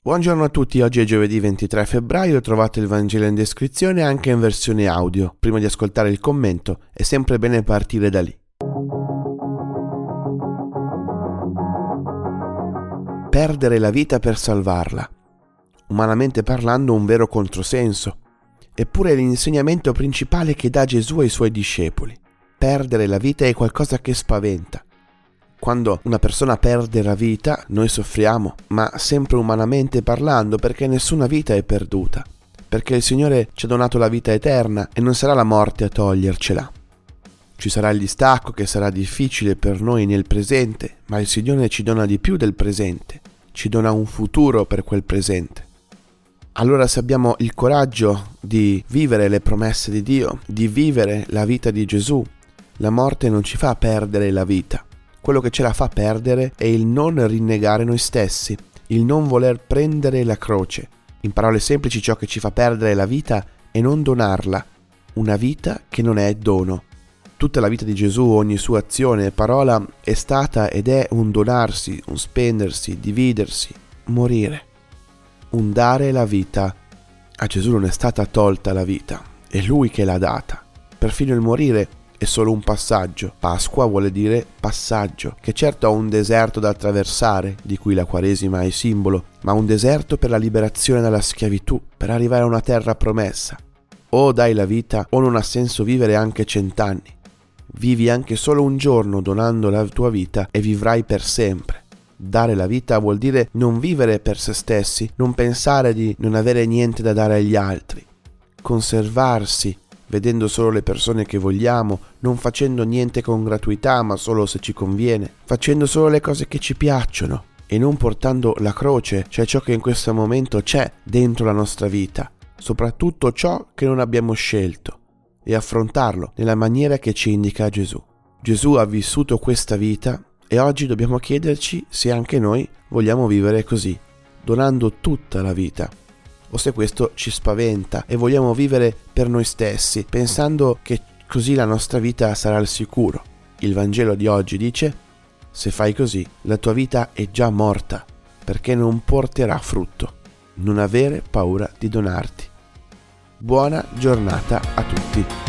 Buongiorno a tutti, oggi è giovedì 23 febbraio, trovate il Vangelo in descrizione anche in versione audio. Prima di ascoltare il commento è sempre bene partire da lì. Perdere la vita per salvarla. Umanamente parlando un vero controsenso, eppure è l'insegnamento principale che dà Gesù ai suoi discepoli. Perdere la vita è qualcosa che spaventa, quando una persona perde la vita, noi soffriamo, ma sempre umanamente parlando, perché nessuna vita è perduta, perché il Signore ci ha donato la vita eterna e non sarà la morte a togliercela. Ci sarà il distacco che sarà difficile per noi nel presente, ma il Signore ci dona di più del presente, ci dona un futuro per quel presente. Allora se abbiamo il coraggio di vivere le promesse di Dio, di vivere la vita di Gesù, la morte non ci fa perdere la vita, quello che ce la fa perdere è il non rinnegare noi stessi, il non voler prendere la croce. In parole semplici ciò che ci fa perdere la vita è non donarla, una vita che non è dono. Tutta la vita di Gesù, ogni sua azione e parola è stata ed è un donarsi, un spendersi, dividersi, morire, un dare la vita. A Gesù non è stata tolta la vita, è Lui che l'ha data. Perfino il morire è solo un passaggio. Pasqua vuole dire passaggio, che certo ha un deserto da attraversare, di cui la Quaresima è simbolo, ma un deserto per la liberazione dalla schiavitù, per arrivare a una terra promessa. O dai la vita o non ha senso vivere anche cent'anni. Vivi anche solo un giorno donando la tua vita e vivrai per sempre. Dare la vita vuol dire non vivere per se stessi, non pensare di non avere niente da dare agli altri. Conservarsi vedendo solo le persone che vogliamo, non facendo niente con gratuità ma solo se ci conviene, facendo solo le cose che ci piacciono e non portando la croce, cioè ciò che in questo momento c'è dentro la nostra vita, soprattutto ciò che non abbiamo scelto, e affrontarlo nella maniera che ci indica Gesù. Gesù ha vissuto questa vita e oggi dobbiamo chiederci se anche noi vogliamo vivere così, donando tutta la vita o se questo ci spaventa e vogliamo vivere per noi stessi, pensando che così la nostra vita sarà al sicuro. Il Vangelo di oggi dice, se fai così, la tua vita è già morta, perché non porterà frutto. Non avere paura di donarti. Buona giornata a tutti.